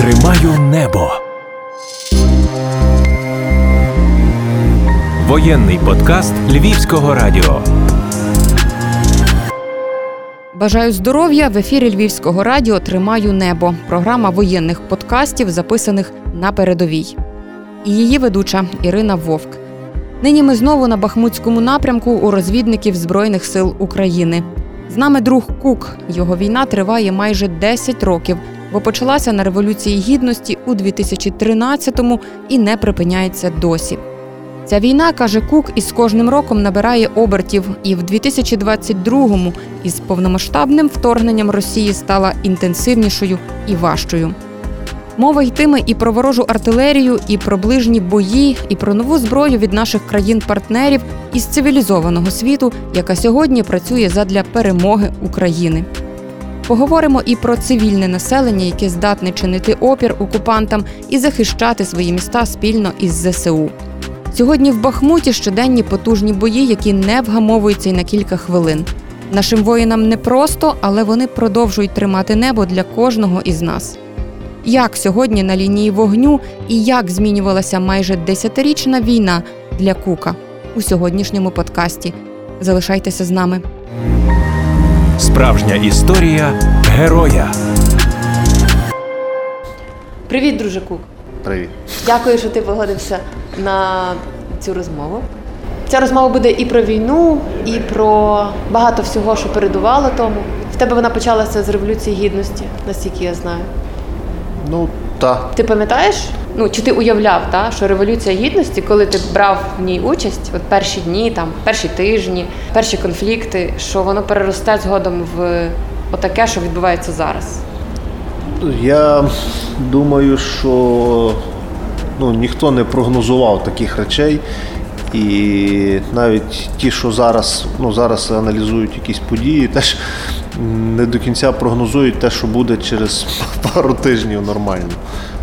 Тримаю небо. Воєнний подкаст Львівського радіо. Бажаю здоров'я в ефірі Львівського радіо Тримаю небо. Програма воєнних подкастів, записаних на передовій. І її ведуча Ірина Вовк. Нині ми знову на Бахмутському напрямку у розвідників Збройних сил України. З нами друг Кук. Його війна триває майже 10 років, бо почалася на Революції Гідності у 2013-му і не припиняється досі. Ця війна, каже Кук, із кожним роком набирає обертів, і в 2022-му із повномасштабним вторгненням Росії стала інтенсивнішою і важчою. Мова йтиме і про ворожу артилерію, і про ближні бої, і про нову зброю від наших країн-партнерів із цивілізованого світу, яка сьогодні працює задля перемоги України. Поговоримо і про цивільне населення, яке здатне чинити опір окупантам і захищати свої міста спільно із ЗСУ. Сьогодні в Бахмуті щоденні потужні бої, які не вгамовуються й на кілька хвилин. Нашим воїнам непросто, але вони продовжують тримати небо для кожного із нас. Як сьогодні на лінії вогню і як змінювалася майже десятирічна війна для Кука у сьогоднішньому подкасті? Залишайтеся з нами. Справжня історія героя. Привіт, друже Кук. Привіт. Дякую, що ти погодився на цю розмову. Ця розмова буде і про війну, і про багато всього, що передувало тому. В тебе вона почалася з Революції Гідності, наскільки я знаю. Ну, так. Ти пам'ятаєш? Ну, чи ти уявляв, та, що Революція Гідності, коли ти брав в ній участь, от перші дні, там, перші тижні, перші конфлікти, що воно переросте згодом в отаке, що відбувається зараз? Я думаю, що ну, ніхто не прогнозував таких речей. І навіть ті, що зараз ну, зараз аналізують якісь події, теж не до кінця прогнозують те, що буде через пару тижнів нормально.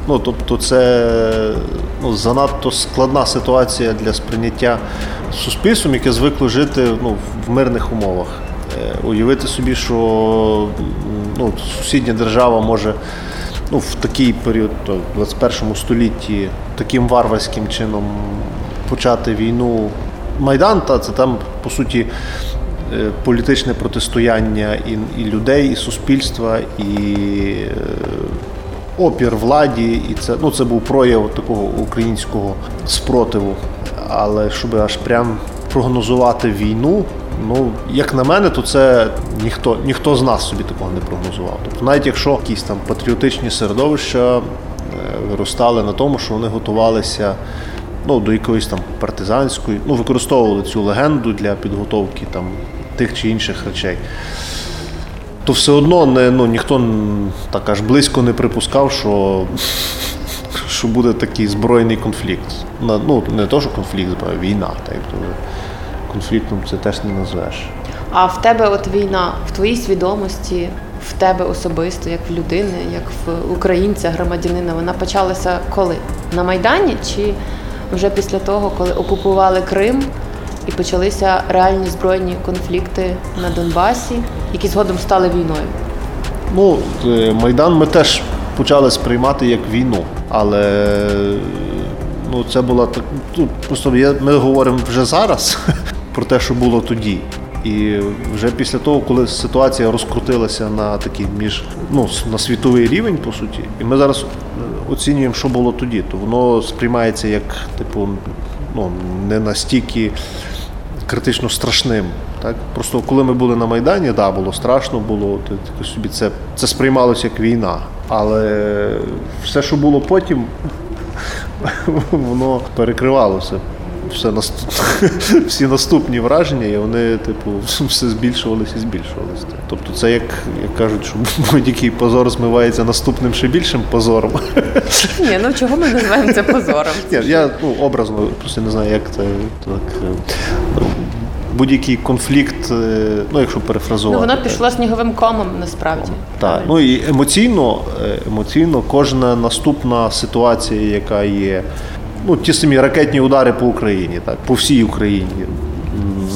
Ну, Тобто це ну, занадто складна ситуація для сприйняття суспільством, яке звикло жити ну, в мирних умовах. Е, Уявити собі, що ну, сусідня держава може ну, в такий період, в 21 столітті, таким варварським чином почати війну. Майдан, та це там, по суті, політичне протистояння і, і людей, і суспільства, і е, опір владі. І це ну, це був прояв такого українського спротиву. Але щоб аж прям прогнозувати війну, ну, як на мене, то це ніхто ніхто з нас собі такого не прогнозував. Тобто, навіть якщо якісь там патріотичні середовища е, виростали на тому, що вони готувалися ну, до якоїсь там партизанської, ну, використовували цю легенду для підготовки там тих чи інших речей. То все одно не, ну, ніхто так аж близько не припускав, що що буде такий збройний конфлікт. Ну, Не то, що конфлікт, а війна. Так, то Конфліктом це теж не назвеш. А в тебе от війна в твоїй свідомості, в тебе особисто, як в людини, як в українця, громадянина, вона почалася коли? На Майдані чи вже після того, коли окупували Крим і почалися реальні збройні конфлікти на Донбасі, які згодом стали війною? Ну, Майдан ми теж почали сприймати як війну, але ну, це була так. Ну, просто ми говоримо вже зараз про те, що було тоді. І вже після того, коли ситуація розкрутилася на такий між ну на світовий рівень, по суті, і ми зараз оцінюємо, що було тоді, то воно сприймається як, типу, ну не настільки критично страшним. Так? Просто коли ми були на Майдані, да, було страшно, було собі це це сприймалося як війна. Але все, що було потім, воно перекривалося все всі наступні враження, і вони, типу, все збільшувалися і збільшувалися. Тобто, це як як кажуть, що будь-який позор змивається наступним ще більшим позором. Ні, ну чого ми називаємо це позором? Ні, Я ну, образно просто не знаю, як це так. Ну, будь-який конфлікт, е, ну якщо перефразувати. Ну, воно пішло сніговим комом насправді. Так, ну і емоційно, е, емоційно кожна наступна ситуація, яка є ну, ті самі ракетні удари по Україні, так, по всій Україні.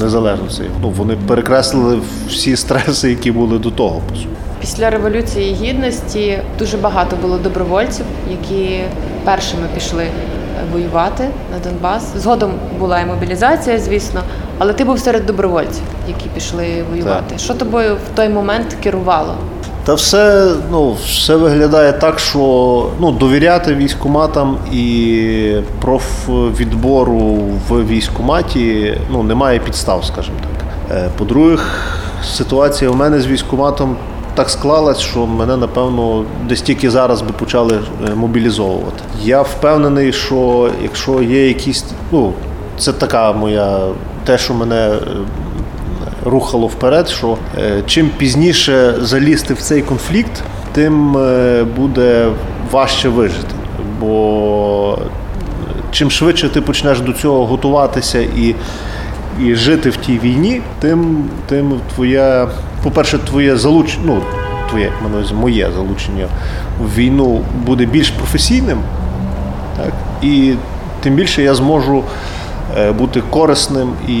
Незалежно це. Ну, вони перекреслили всі стреси, які були до того. Після революції гідності дуже багато було добровольців, які першими пішли воювати на Донбас. Згодом була і мобілізація, звісно, але ти був серед добровольців, які пішли воювати. Що тобою в той момент керувало? Та все, ну, все виглядає так, що ну, довіряти військкоматам і профвідбору в військкоматі ну, немає підстав, скажімо так. Е, По-друге, ситуація у мене з військкоматом так склалась, що мене, напевно, десь тільки зараз би почали е, мобілізовувати. Я впевнений, що якщо є якісь, ну, це така моя, те, що мене е, рухало вперед, що е, чим пізніше залізти в цей конфлікт, тим е, буде важче вижити. Бо е, чим швидше ти почнеш до цього готуватися і, і жити в тій війні, тим, тим твоє, по-перше, твоє залучення, ну, твоє, моє залучення в війну буде більш професійним. Так? І тим більше я зможу бути корисним і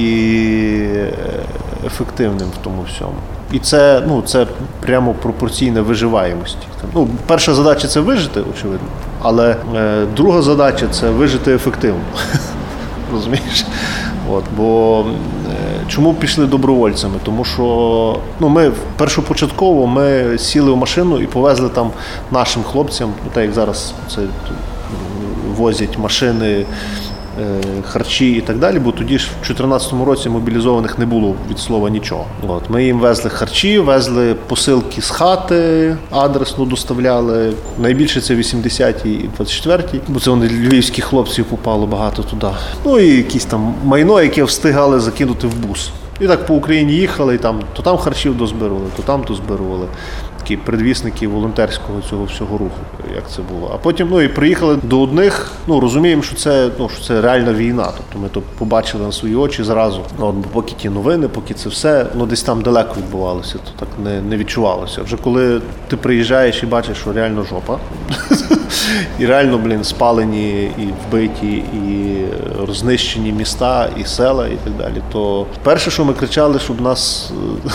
ефективним в тому всьому. І це, ну, це прямо пропорційна виживаємості. Ну, перша задача це вижити, очевидно, але е, друга задача це вижити ефективно. Розумієш? От, бо е, чому пішли добровольцями? Тому що ну, ми першопочатково ми сіли в машину і повезли там нашим хлопцям, ну, так як зараз це возять машини, е, харчі і так далі, бо тоді ж в 2014 році мобілізованих не було від слова нічого. От, ми їм везли харчі, везли посилки з хати, адресно доставляли. Найбільше це 80-ті і 24-ті, бо це вони львівських хлопців попало багато туди. Ну і якісь там майно, яке встигали закинути в бус. І так по Україні їхали, і там то там харчів дозбирували, то там дозбирували. Такі предвісники волонтерського цього всього руху, як це було. А потім ну і приїхали до одних. Ну розуміємо, що це ну що це реальна війна. Тобто ми то побачили на свої очі зразу. Ну, от, поки ті новини, поки це все ну десь там далеко відбувалося, то так не, не відчувалося. Вже коли ти приїжджаєш і бачиш, що реально жопа. І реально, блін, спалені і вбиті, і рознищені міста, і села, і так далі. То перше, що ми кричали, щоб нас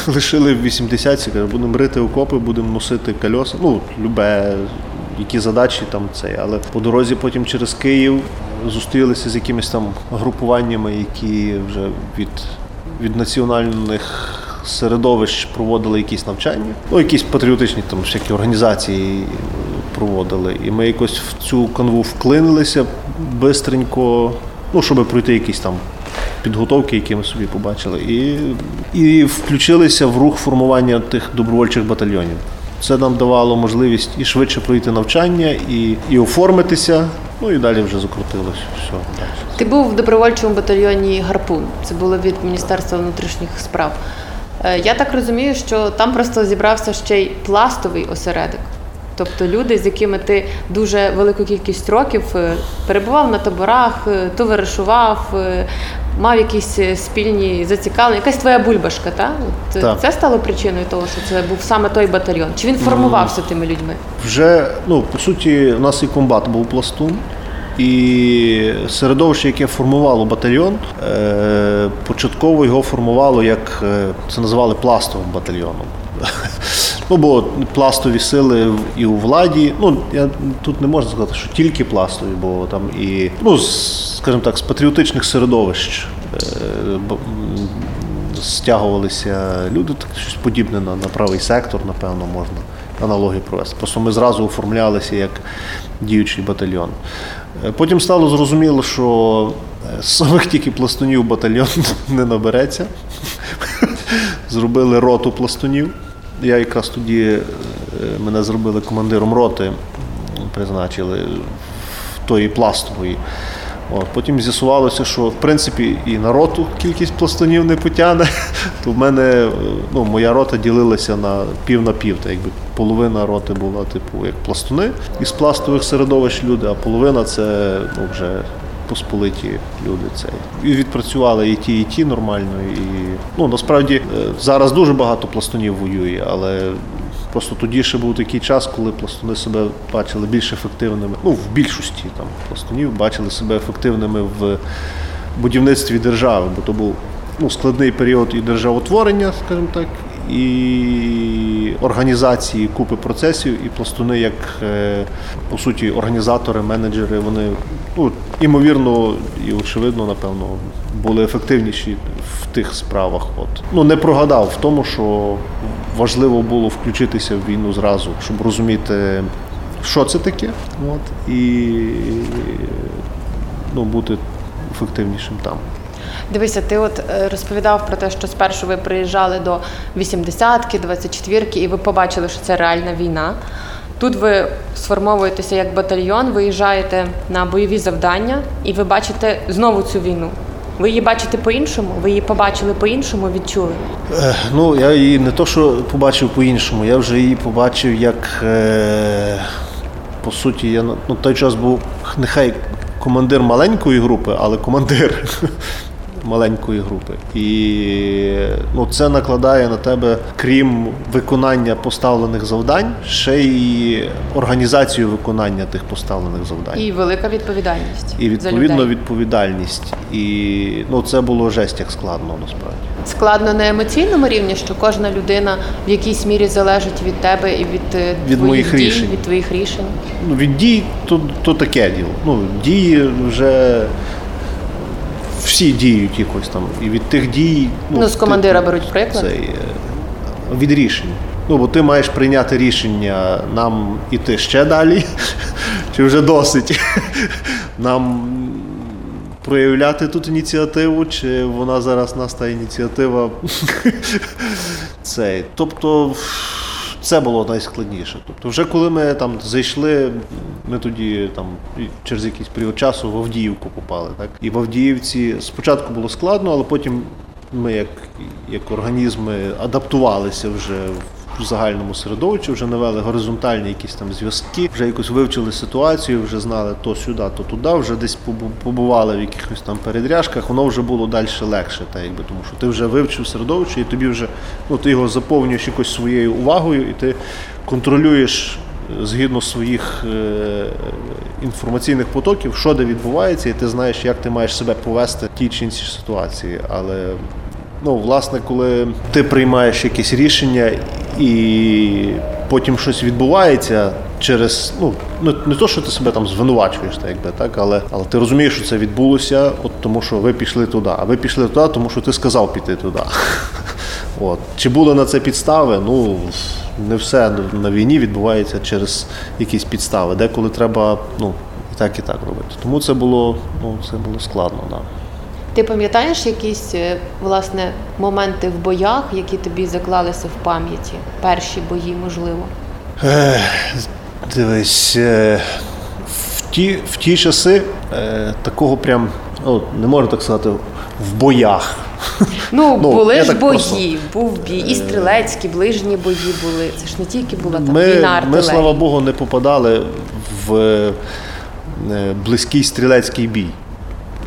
е, лишили в 80-ті, каже, будемо рити окопи, будемо носити кольоса. Ну, любе, які задачі там це. Але по дорозі потім через Київ зустрілися з якимись там групуваннями, які вже від, від національних середовищ проводили якісь навчання, ну якісь патріотичні там всякі організації проводили. І ми якось в цю канву вклинилися бистренько, ну, щоб пройти якісь там підготовки, які ми собі побачили, і, і включилися в рух формування тих добровольчих батальйонів. Це нам давало можливість і швидше пройти навчання, і, і оформитися. Ну і далі вже закрутилось все. Ти був в добровольчому батальйоні Гарпун. Це було від Міністерства внутрішніх справ. Е, Я так розумію, що там просто зібрався ще й пластовий осередок. Тобто люди, з якими ти дуже велику кількість років е, перебував на таборах, е, товаришував, мав якісь е, спільні зацікавлення, якась твоя бульбашка, та? От, е, Так. Це стало причиною того, що це був саме той батальйон. Чи він формувався тими людьми? Вже, ну, по суті, у нас і комбат був пластун, і середовище, яке формувало батальйон, е, початково його формувало як це називали пластовим батальйоном. Ну, бо пластові сили і у владі. Ну, я тут не можу сказати, що тільки пластові, бо там і, ну, скажімо так, з патріотичних середовищ е, стягувалися люди, так щось подібне на, на правий сектор, напевно, можна аналогію провести. Просто ми зразу оформлялися як діючий батальйон. Е, Потім стало зрозуміло, що е, самих тільки пластунів батальйон не набереться. Зробили роту пластунів. Я якраз тоді е, мене зробили командиром роти, призначили в тої пластової. От, потім з'ясувалося, що в принципі і на роту кількість пластунів не потягне. То в мене е, ну, моя рота ділилася на пів на пів. Так якби половина роти була, типу, як пластуни із пластових середовищ люди, а половина це ну, вже посполиті люди. Це і відпрацювали і ті, і ті нормально. І ну насправді е, зараз дуже багато пластунів воює, але просто тоді ще був такий час, коли пластуни себе бачили більш ефективними. Ну в більшості там пластунів бачили себе ефективними в будівництві держави, бо то був ну, складний період і державотворення, скажімо так, і організації купи процесів, і пластуни, як е, по суті організатори, менеджери, вони ну, імовірно і очевидно, напевно, були ефективніші в тих справах. От. Ну, не прогадав в тому, що важливо було включитися в війну зразу, щоб розуміти, що це таке, от, і ну, бути ефективнішим там. Дивися, ти от е, розповідав про те, що спершу ви приїжджали до 80-ки, 24-ки, і ви побачили, що це реальна війна. Тут ви сформовуєтеся як батальйон, виїжджаєте на бойові завдання, і ви бачите знову цю війну. Ви її бачите по-іншому, ви її побачили по-іншому, відчули. Е, Ну, я її не то, що побачив по-іншому, я вже її побачив як, е, по суті, я ну, той час був нехай командир маленької групи, але командир маленької групи. І ну, це накладає на тебе, крім виконання поставлених завдань, ще й організацію виконання тих поставлених завдань. І велика відповідальність. І відповідно людей. відповідальність. І ну, це було жесть як складно насправді. Складно на емоційному рівні, що кожна людина в якійсь мірі залежить від тебе і від, е, Від твоїх моїх дій, рішень. від твоїх рішень. Ну, від дій то, то таке діло. Ну, дії вже всі діють якось там. І від тих дій. Ну, з командира беруть приклад. Це, е, від рішень. Ну, бо ти маєш прийняти рішення нам іти ще далі, чи вже досить. Нам проявляти тут ініціативу, чи вона зараз нас та ініціатива. Цей. Тобто. Це було найскладніше. Тобто, вже коли ми там зайшли, ми тоді там через якийсь період часу в Авдіївку попали. Так? І в Авдіївці спочатку було складно, але потім ми, як, як організми, адаптувалися вже в загальному середовищі, вже навели горизонтальні якісь там зв'язки, вже якось вивчили ситуацію, вже знали то сюди, то туди, вже десь побували в якихось там передряжках, воно вже було далі легше, так якби, тому що ти вже вивчив середовище, і тобі вже ну, ти його заповнюєш якось своєю увагою, і ти контролюєш е, згідно своїх е, інформаційних потоків, що де відбувається, і ти знаєш, як ти маєш себе повести в тій чи іншій ситуації. Але ну, власне, коли ти приймаєш якесь рішення і потім щось відбувається через ну, ну не то, що ти себе там звинувачуєш, так якби так, але, але ти розумієш, що це відбулося, от тому що ви пішли туди. А ви пішли туди, тому що ти сказав піти туди. От. Чи були на це підстави? Ну не все на війні відбувається через якісь підстави. Деколи треба ну, і так, і так робити. Тому це було, ну, це було складно. Да. Ти пам'ятаєш якісь е, власне моменти в боях, які тобі заклалися в пам'яті? Перші бої, можливо. Е, Дивись, е, в ті, в ті часи е, такого прям, ну, не можна так сказати, в боях. Ну, Ну, були ж бої, просто- був бій, і стрілецькі, ближні бої були. Це ж не тільки була там Ми, війна ми, слава Богу, не попадали в е, близький стрілецький бій.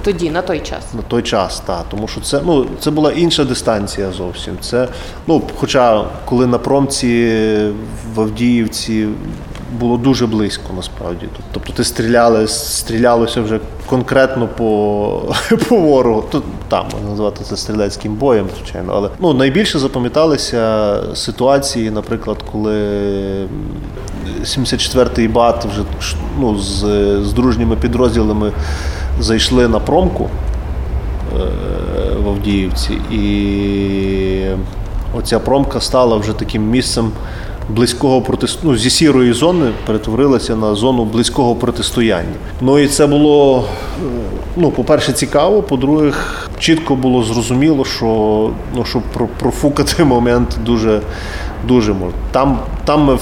Тоді, на той час. На той час, так. Тому що це, ну, це була інша дистанція зовсім. Це, ну, хоча коли на промці в Авдіївці було дуже близько насправді. Тобто ти стріляли, стрілялося вже конкретно по, по ворогу. Тут там можна назвати це стрілецьким боєм, звичайно. Але ну, найбільше запам'яталися ситуації, наприклад, коли 74-й бат вже ну, з, з дружніми підрозділами зайшли на промку е, в Авдіївці, і оця промка стала вже таким місцем близького протис... ну, зі сірої зони перетворилася на зону близького протистояння. Ну і це було, е, ну, по-перше, цікаво, по-друге, чітко було зрозуміло, що, ну, що про- профукати момент дуже, дуже можна. Там, там ми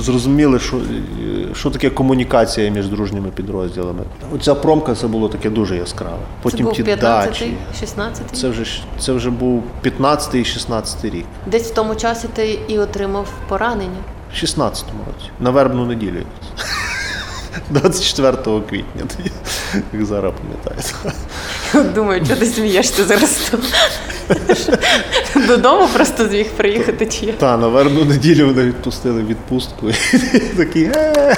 зрозуміли, що, е, що таке комунікація між дружніми підрозділами. Оця промка це було таке дуже яскраве. Потім це був ті 15-й, дачі. 16-й? Це вже це вже був 15 і 16 рік. Десь в тому часі ти і отримав поранення. В 16-му році. На вербну неділю. якраз. 24 квітня, як зараз пам'ятаю. Думаю, що ти смієшся зараз. Додому просто зміг приїхати чи як? Та, на вербну неділю вони відпустили відпустку. Такий, «Е».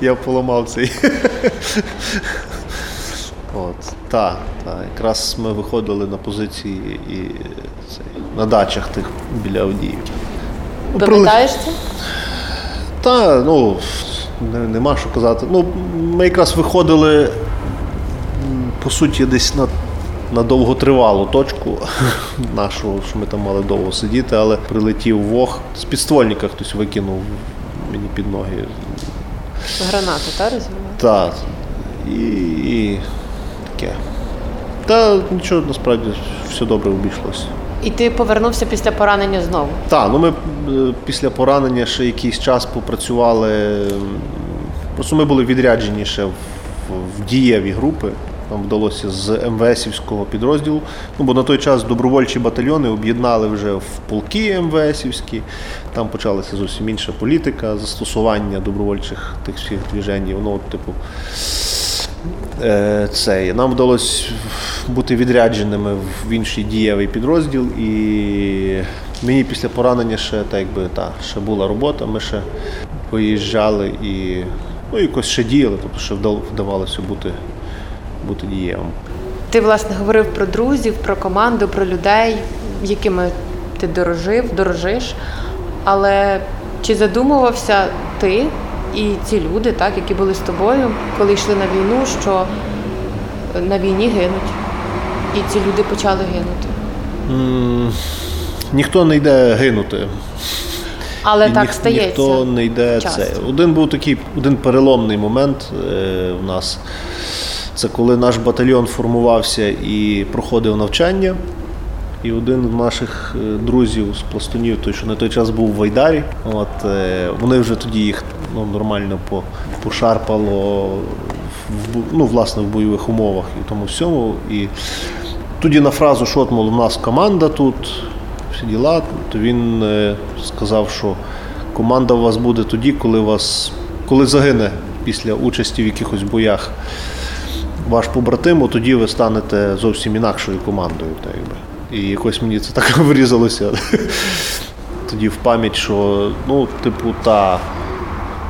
я поламав цей. От, так, та, якраз ми виходили на позиції і це, на дачах тих біля Авдіївки. Ну, Пам'ятаєш це? Та, ну, не, нема що казати. Ну, ми якраз виходили, по суті, десь на, на довготривалу точку нашу, що ми там мали довго сидіти, але прилетів вог. З підствольника хтось викинув мені під ноги. Гранату, та розвивав? Так. І, і таке. Та нічого, насправді, все добре обійшлося. І ти повернувся після поранення знову. Так, ну ми е, після поранення ще якийсь час попрацювали. Просто ми були відряджені ще в, в дієві групи. Нам вдалося з МВСівського підрозділу. Ну, бо на той час добровольчі батальйони об'єднали вже в полки МВСівські. Там почалася зовсім інша політика, застосування добровольчих тих всіх движень. Воно, от, типу, Е, Це нам вдалося бути відрядженими в інший дієвий підрозділ, і мені після поранення ще так якби та ще була робота. Ми ще виїжджали і ну, якось ще діяли, тобто ще вдавалося бути, бути дієвим. Ти, власне, говорив про друзів, про команду, про людей, якими ти дорожив, дорожиш. Але чи задумувався ти і ці люди, так, які були з тобою, коли йшли на війну, що на війні гинуть? І ці люди почали гинути. М, Ніхто не йде гинути. Але І так ніх- стається. Ніхто не йде часто. це. Один був такий один переломний момент е, в нас. Це коли наш батальйон формувався і проходив навчання. І один з наших е, друзів з пластунів, той, що на той час був в Вайдарі, от, е, вони вже тоді їх ну, нормально пошарпало в, ну, власне, в бойових умовах і тому всьому. І тоді на фразу, що от, мол, у нас команда тут, всі діла, то він е, сказав, що команда у вас буде тоді, коли вас коли загине після участі в якихось боях ваш побратим, тоді ви станете зовсім інакшою командою. Так якби. І якось мені це так врізалося тоді в пам'ять, що ну, типу, та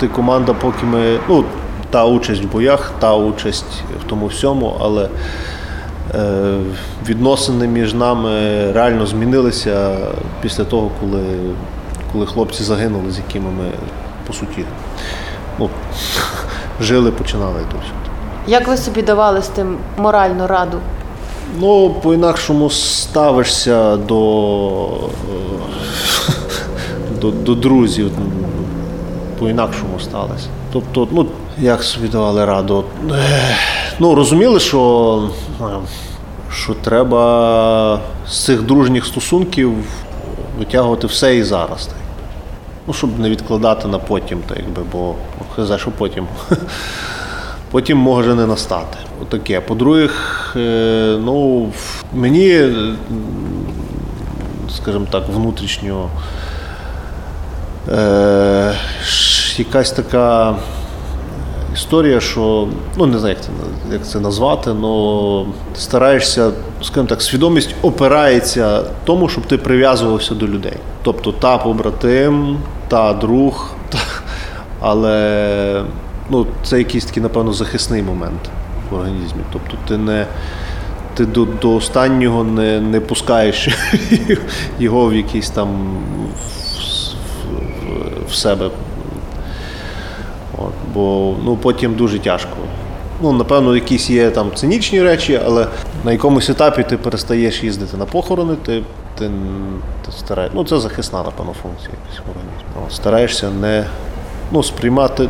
ти команда, поки ми. Ну, та участь в боях, та участь в тому всьому, але е, відносини між нами реально змінилися після того, коли, коли хлопці загинули, з якими ми, по суті, ну, жили, починали. Як ви собі давали з тим моральну раду? Ну, по-інакшому ставишся до, е, до, до друзів. По-інакшому сталося. Тобто, ну, як собі давали раду? Ну, розуміли, що, е, що треба з цих дружніх стосунків витягувати все і зараз. Так. Ну, щоб не відкладати на потім, так якби, бо ну, знає, що потім. Потім може не настати. Отаке. По-друге, е, ну, мені, е, скажімо так, внутрішньо е, якась така історія, що ну не знаю, як це, як це назвати, але стараєшся, скажімо так, свідомість опирається тому, щоб ти прив'язувався до людей. Тобто та побратим, та друг, та, але ну, це якийсь такий, напевно, захисний момент в організмі. Тобто ти не. Ти до, до останнього не, не пускаєш його в якийсь там в, в, в себе От, бо ну, потім дуже тяжко. Ну, напевно, якісь є там цинічні речі, але на якомусь етапі ти перестаєш їздити на похорони, ти, ти, ти стараєш, ну це захисна, напевно, функція якась. От, стараєшся не ну, сприймати,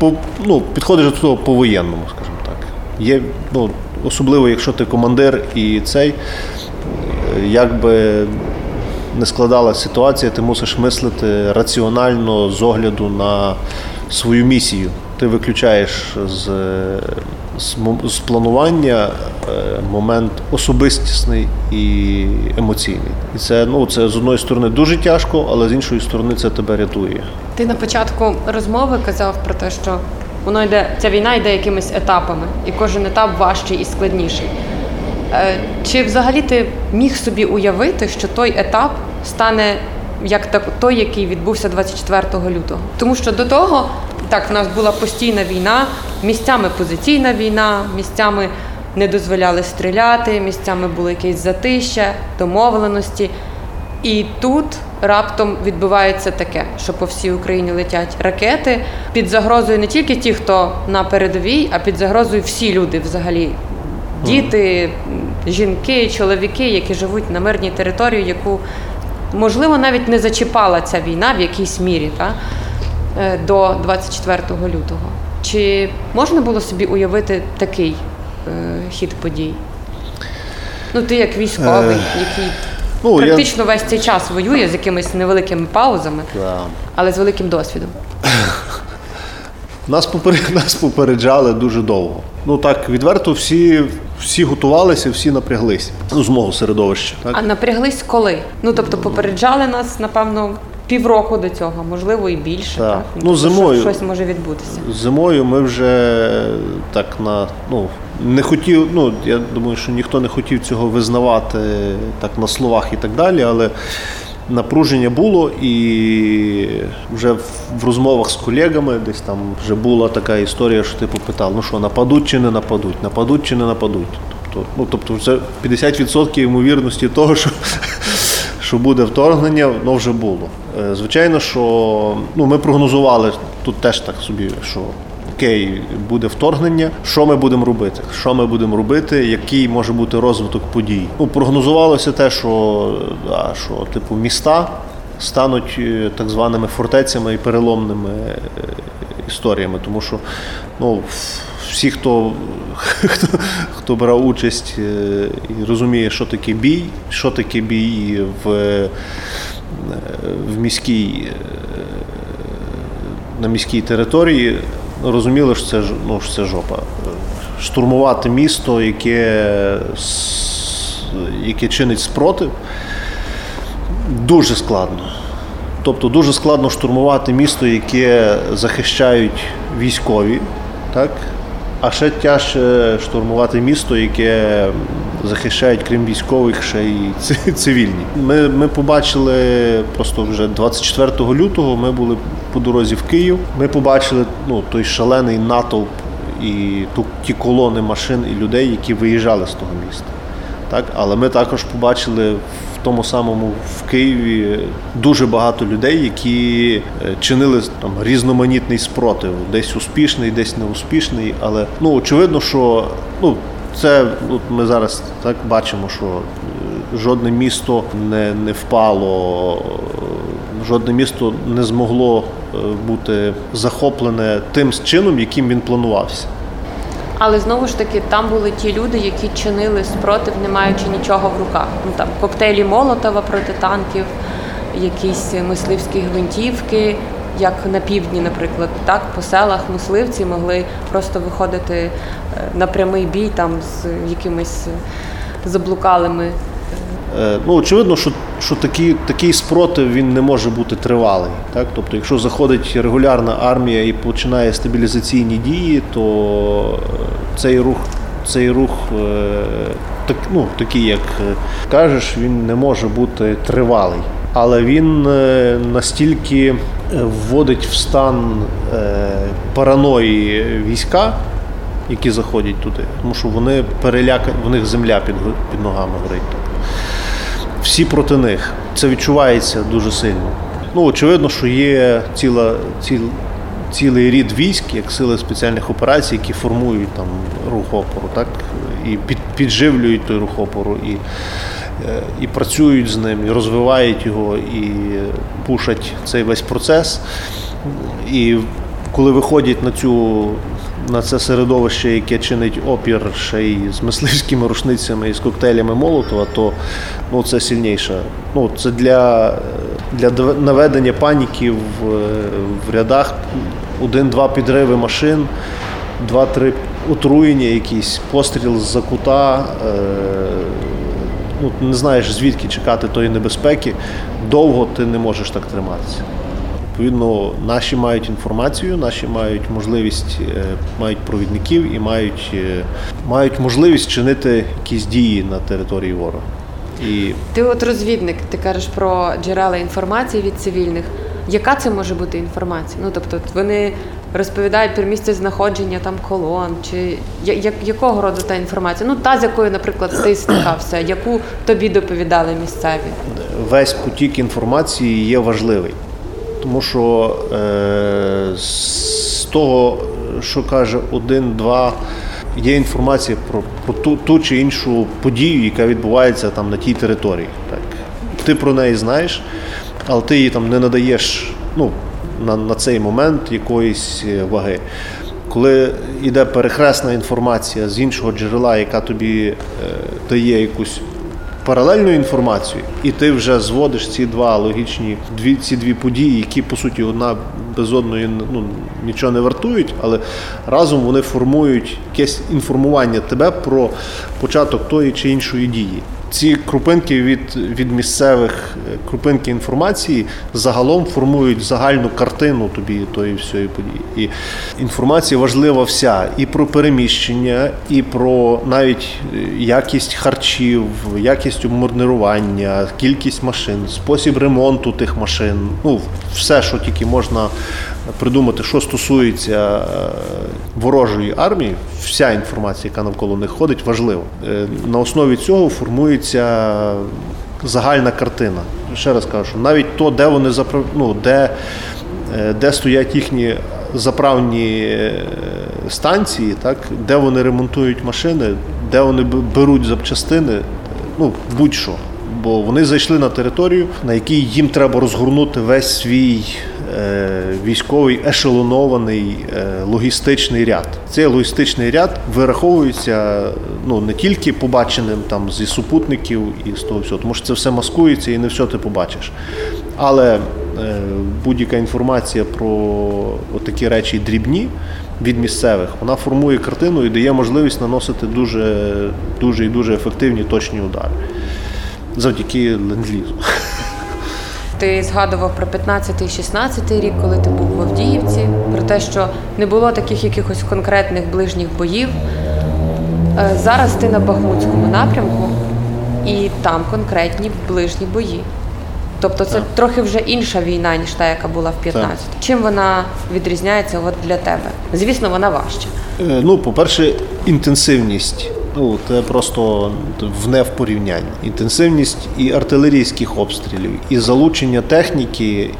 по, ну, підходиш до того по-воєнному, скажімо так. Є, ну, особливо, якщо ти командир і цей, як би не складалася ситуація, ти мусиш мислити раціонально з огляду на свою місію. Ти виключаєш з, з, з планування е, момент особистісний і емоційний. І це, ну, це з одної сторони дуже тяжко, але з іншої сторони це тебе рятує. Ти на початку розмови казав про те, що воно йде, ця війна йде якимись етапами, і кожен етап важчий і складніший. Е, Чи взагалі ти міг собі уявити, що той етап стане як так, той, який відбувся 24 лютого? Тому що до того так в нас була постійна війна, місцями позиційна війна, місцями не дозволяли стріляти, місцями було якесь затища, домовленості. І тут раптом відбувається таке, що по всій Україні летять ракети під загрозою не тільки ті, хто на передовій, а під загрозою всі люди взагалі. Діти, жінки, чоловіки, які живуть на мирній території, яку можливо навіть не зачіпала ця війна в якійсь мірі та, до 24 лютого. Чи можна було собі уявити такий е, хід подій? Ну, ти як військовий, який Ну, я- практично весь цей час воює з якимись невеликими паузами, Да. але з великим досвідом. Нас, нас попереджали дуже довго. Ну так, відверто, всі, всі готувалися, всі напряглися. Ну, з мого середовища. Так? А напряглись коли? Ну тобто попереджали нас, напевно, півроку до цього, можливо, і більше. Так. Так? Ну, що зимою. щось може відбутися. Зимою ми вже так на ну не хотів. Ну я думаю, що ніхто не хотів цього визнавати так на словах і так далі, але напруження було, і вже в, розмовах з колегами десь там вже була така історія, що типу питав, ну що, нападуть чи не нападуть, нападуть чи не нападуть. Тобто, ну тобто, це 50% ймовірності того, що що буде вторгнення, воно вже було. Е, Звичайно, що ну, ми прогнозували тут теж так собі, що окей, буде вторгнення. Що ми будемо робити? Що ми будемо робити? Який може бути розвиток подій? Ну, прогнозувалося те, що, да, що типу міста стануть е, так званими фортецями і переломними е, історіями, тому що ну, всі, хто, хто, хто брав участь е, і розуміє, що таке бій, що таке бій в, е, в міській, е, на міській території, розуміли, що це, ну, що це жопа. Штурмувати місто, яке, яке чинить спротив, дуже складно. Тобто дуже складно штурмувати місто, яке захищають військові, так? А ще тяжче штурмувати місто, яке захищають, крім військових, ще й цивільні. Ми, ми побачили просто вже 24 лютого. Ми були по дорозі в Київ. Ми побачили ну, той шалений натовп і ту, ті колони машин і людей, які виїжджали з того міста. Так, але ми також побачили в тому самому в Києві дуже багато людей, які е, чинили там різноманітний спротив, десь успішний, десь неуспішний. Але ну очевидно, що ну це от ми зараз так бачимо, що е, жодне місто не, не впало, е, жодне місто не змогло бути захоплене тим чином, яким він планувався. Але знову ж таки, там були ті люди, які чинили спротив, не маючи нічого в руках. Ну там коктейлі Молотова проти танків, якісь мисливські гвинтівки, як на півдні, наприклад, так по селах мисливці могли просто виходити е, на прямий бій там з якимись е, заблукалими. Е, Ну, очевидно, що, що такий, такий спротив він не може бути тривалий. Так? Тобто, якщо заходить регулярна армія і починає стабілізаційні дії, то е, цей рух, цей рух е, так, ну, такий, як е, кажеш, він не може бути тривалий. Але він настільки вводить в стан параної війська, які заходять туди, тому що вони перелякані, в них земля під, під ногами горить. Всі проти них. Це відчувається дуже сильно. Ну, очевидно, що є ціла, ціл, цілий рід військ, як сили спеціальних операцій, які формують там рух опору, так? і під, підживлюють той рух опору, і, е, і працюють з ним, і розвивають його, і пушать цей весь процес. І коли виходять на цю на це середовище, яке чинить опір ще й з мисливськими рушницями і з коктейлями Молотова, то ну, це сильніше. Ну, це для, для наведення паніки в, в рядах один-два підриви машин, два-три отруєння, якісь постріл з-за кута. Е, ну, не знаєш звідки чекати тої небезпеки. Довго ти не можеш так триматися. Відповідно, наші мають інформацію, наші мають можливість, е, мають провідників і мають, е, мають можливість чинити якісь дії на території ворога. І Ти от розвідник, ти кажеш про джерела інформації від цивільних. яка це може бути інформація? Ну тобто, вони розповідають про місце знаходження там колон, чи я- як, якого роду та інформація? Ну та з якою, наприклад, ти стикався, яку тобі доповідали місцеві. весь потік інформації є важливий. Тому що е, з того, що каже один, два, є інформація про, про ту, ту чи іншу подію, яка відбувається там на тій території. Так. Ти про неї знаєш, але ти її там не надаєш ну, на, на цей момент якоїсь е, ваги. Коли йде перехресна інформація з іншого джерела, яка тобі е, дає якусь паралельну інформацію, і ти вже зводиш ці два логічні дві ці дві події, які по суті одна без одної ну, нічого не вартують, але разом вони формують якесь інформування тебе про початок тої чи іншої дії. Ці крупинки від, від місцевих е, крупинки інформації загалом формують загальну картину тобі тої всієї події. І інформація важлива вся і про переміщення, і про навіть е, якість харчів, якість обмурнирування, кількість машин, спосіб ремонту тих машин. Ну, все, що тільки можна придумати, що стосується е, ворожої армії, вся інформація, яка навколо них ходить, важлива. Е, На основі цього формується загальна картина. Ще раз кажу, навіть то, де вони запра... ну, де, е, де стоять їхні заправні станції, так, де вони ремонтують машини, де вони беруть запчастини, ну будь-що. Бо вони зайшли на територію, на якій їм треба розгорнути весь свій військовий ешелонований е, логістичний ряд. Цей логістичний ряд вираховується ну не тільки побаченим там зі супутників і з того всього, тому що це все маскується і не все ти побачиш. Але е, будь-яка інформація про такі речі дрібні від місцевих, вона формує картину і дає можливість наносити дуже, дуже і дуже ефективні точні удари завдяки ленд-лізу. Ти згадував про 15-16 рік, коли ти був в Авдіївці, про те, що не було таких якихось конкретних ближніх боїв. Е, Зараз ти на Бахмутському напрямку, і там конкретні ближні бої. Тобто це Так. трохи вже інша війна, ніж та, яка була в 15. Чим вона відрізняється от для тебе? Звісно, вона важча. Е, Ну, по-перше, інтенсивність. Ну, це просто вне в порівнянні. Інтенсивність і артилерійських обстрілів, і залучення техніки,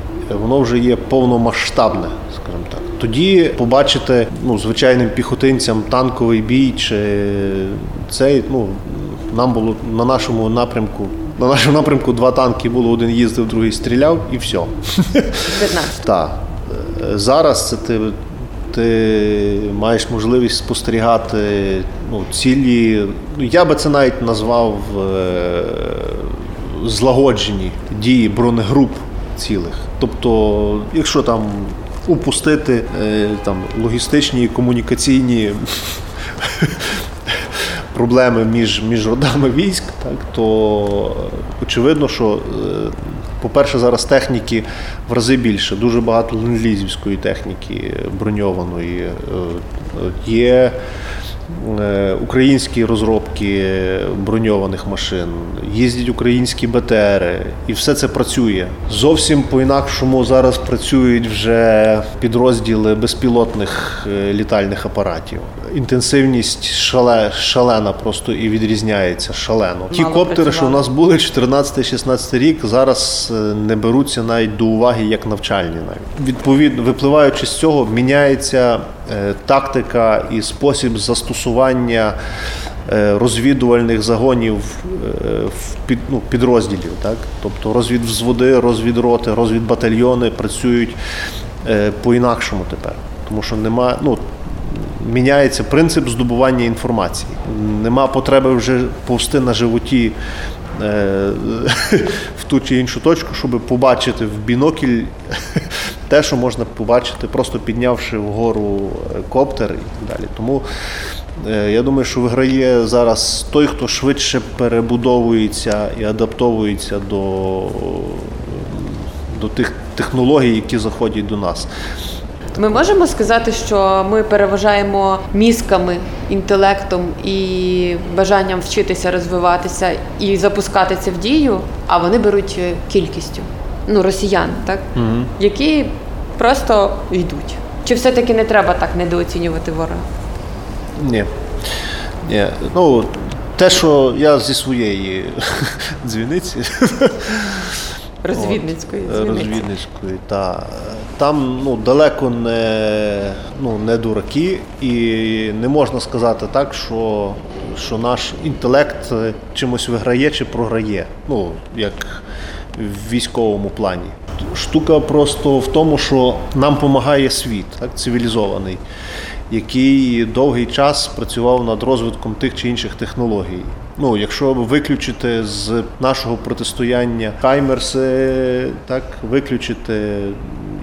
воно вже є повномасштабне, скажімо так. Тоді побачити ну, звичайним піхотинцям танковий бій чи цей, ну, нам було на нашому напрямку. На нашому напрямку два танки було, один їздив, другий стріляв, і все. 15. Так. Е, Зараз це ти, ти маєш можливість спостерігати ну, цілі. ну, Я би це навіть назвав е, злагоджені дії бронегруп цілих. Тобто, якщо там упустити е, там, логістичні і комунікаційні проблеми між, родами військ, то е, очевидно, що, по-перше, зараз техніки в рази більше, дуже багато ленд-лізівської техніки броньованої. Е, е, Є українські розробки броньованих машин, їздять українські БТРи, і все це працює. Зовсім по-інакшому зараз працюють вже підрозділи безпілотних е, літальних апаратів. Інтенсивність шале, шалена просто і відрізняється шалено. Ті Мало коптери, що у нас були 14-16 рік, зараз е, не беруться навіть до уваги як навчальні. Навіть відповідно, випливаючи з цього, міняється е, тактика і спосіб застосування е, розвідувальних загонів е, під, ну, підрозділів. Так? Тобто розвідвзводи, розвідроти, розвідбатальйони працюють е, по-інакшому тепер. Тому що немає, ну, міняється принцип здобування інформації. Нема потреби вже повсти на животі е, в ту чи іншу точку, щоб побачити в бінокль те, що можна побачити, просто піднявши вгору е, коптер і так далі. Тому е, я думаю, що виграє зараз той, хто швидше перебудовується і адаптовується до, до тих технологій, які заходять до нас. Ми можемо сказати, що ми переважаємо мізками, інтелектом і бажанням вчитися, розвиватися і запускати це в дію, а вони беруть е, кількістю. Ну, росіян, так? які просто йдуть. Чи все-таки не треба так недооцінювати ворога? Ні. Ні. Ну, те, що я зі своєї дзвіниці. Розвідницької От. Розвідницької, та. Там ну, далеко не, ну, не дураки, і не можна сказати так, що, що наш інтелект чимось виграє чи програє. Ну, як в військовому плані. Штука просто в тому, що нам допомагає світ, так, цивілізований, який довгий час працював над розвитком тих чи інших технологій. Ну, якщо виключити з нашого протистояння хаймерси, так, виключити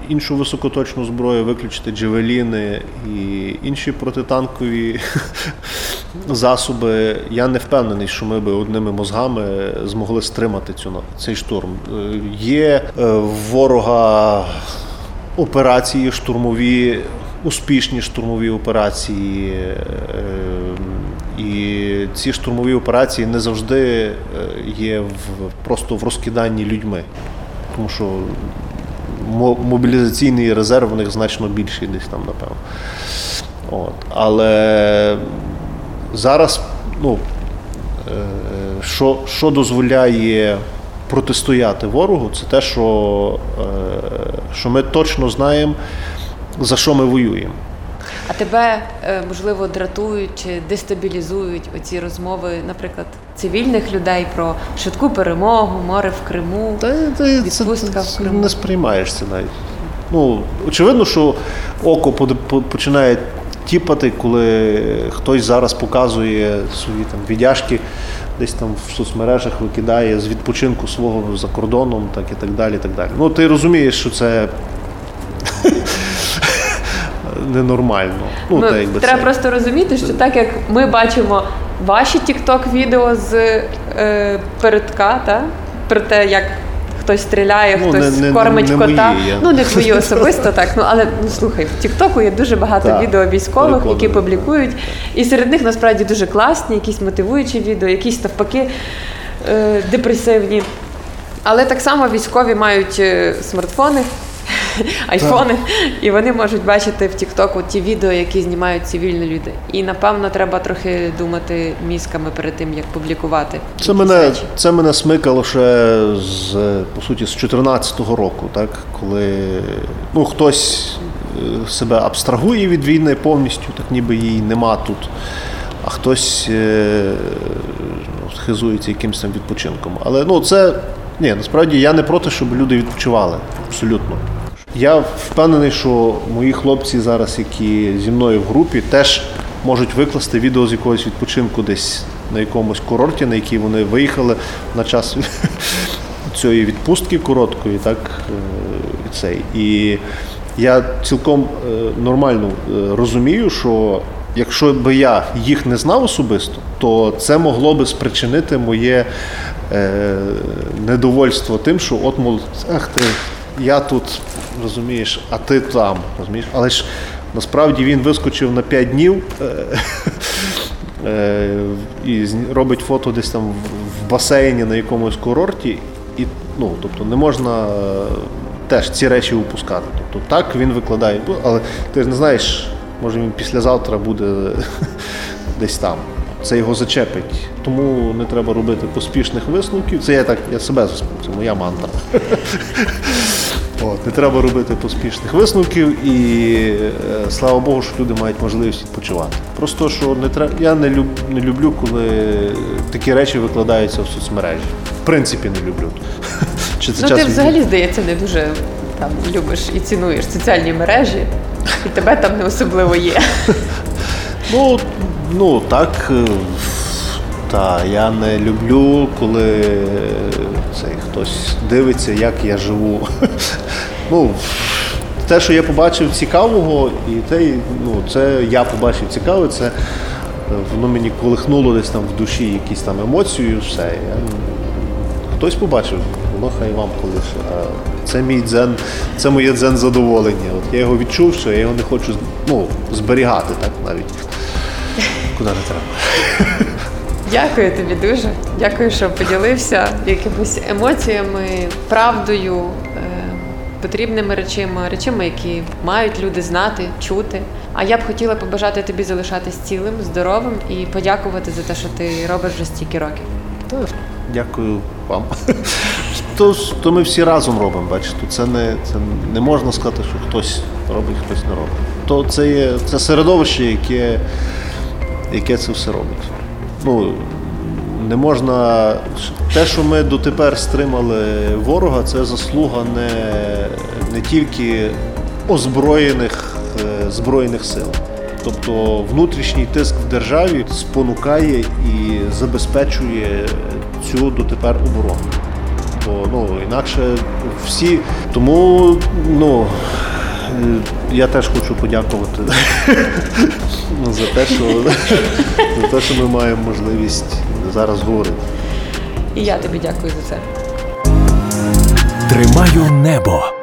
іншу високоточну зброю, виключити джевеліни і інші протитанкові засоби, я не впевнений, що ми би одними мозгами змогли стримати цю цей штурм. Е, Є е, ворога операції штурмові, успішні штурмові операції. е, І ці штурмові операції не завжди є в, просто в розкиданні людьми. Тому що мобілізаційний резерв у них значно більший десь там, напевно. От. Але зараз, ну, е, що, що дозволяє протистояти ворогу, це те, що, е, що ми точно знаємо, за що ми воюємо. А тебе, е, можливо, дратують чи дестабілізують оці розмови, наприклад, цивільних людей про швидку перемогу, море в Криму. Та, та, це, Відпустка в це Криму. не сприймаєш це навіть. Ну, очевидно, що око починає тіпати, коли хтось зараз показує свої там віддяжки, десь там в соцмережах викидає з відпочинку свого за кордоном, так і так далі. Так далі. Ну, ти розумієш, що це ненормально. Ну, Ну, якби треба це. просто розуміти, що так як ми бачимо ваші тікток відео з е, передка, та? про те, як хтось стріляє, Ну, хтось не- не- кормить не кота. мої, я- Ну не твої особисто, так. Ну але ну слухай, в Тіктоку є дуже багато Так, відео військових, які публікують. І серед них насправді дуже класні, якісь мотивуючі відео, якісь навпаки е, депресивні. Але так само військові мають е, смартфони, айфони, і вони можуть бачити в Тіктоку ті відео, які знімають цивільні люди. І напевно треба трохи думати мізками перед тим, як публікувати. Це мене, речі. це мене смикало ще з по суті з 14-го року, так коли ну хтось е, себе абстрагує від війни повністю, так ніби її нема тут, а хтось е, ну, хизується якимось там відпочинком. Але ну це ні, насправді я не проти, щоб люди відпочивали. Абсолютно. Я впевнений, що мої хлопці зараз, які зі мною в групі, теж можуть викласти відео з якогось відпочинку десь на якомусь курорті, на який вони виїхали на час цієї відпустки короткої, так е, цей. І я цілком е, нормально е, розумію, що якщо би я їх не знав особисто, то це могло би спричинити моє недовольство тим, що от мол, ах ти, я тут розумієш, а ти там, розумієш? Але ж насправді він вискочив на 5 днів. е, е, і робить фото десь там в- басейні на якомусь курорті, і ну, тобто не можна е, теж ці речі упускати. Тобто так він викладає, але ти ж не знаєш, може він післязавтра буде десь там. Це його зачепить. Тому не треба робити поспішних висновків. Це я так, я себе це моя мантра. От, не треба робити поспішних висновків, і е, слава Богу, що люди мають можливість відпочивати. Просто що не треба. Я не, люб, не люблю, коли такі речі викладаються в соцмережі. В принципі, не люблю. Чи це Ну, час ти взагалі, здається, не дуже там любиш і цінуєш соціальні мережі, і тебе там не особливо є. Ну, ну так. Та я не люблю, коли е, цей хтось дивиться, як я живу. Ну, те, що я побачив цікавого, і те, ну, це я побачив цікаве, це е, воно мені колихнуло десь там в душі якісь там емоції, все. Я, хтось побачив, воно хай вам колише. Це мій дзен, це моє дзен задоволення. От я його відчув, що я його не хочу ну, зберігати так навіть. Куди не треба. Дякую тобі дуже. Дякую, що поділився якимись емоціями, правдою, е, потрібними речима, речима, які мають люди знати, чути. А я б хотіла побажати тобі залишатись цілим, здоровим і подякувати за те, що ти робиш вже стільки років. Дякую вам. То, то ми всі разом робимо, бачите. Це не, це не можна сказати, що хтось робить, хтось не робить. То це є це середовище, яке, яке це все робить. Ну, не можна. Те, що ми дотепер стримали ворога, це заслуга не, не тільки озброєних е, збройних сил. Тобто внутрішній тиск в державі спонукає і забезпечує цю дотепер оборону. Бо ну, інакше всі. Тому ну, е, я теж хочу подякувати за те, що, за те, що ми маємо можливість зараз говорити. І я тобі дякую за це. Тримаю небо.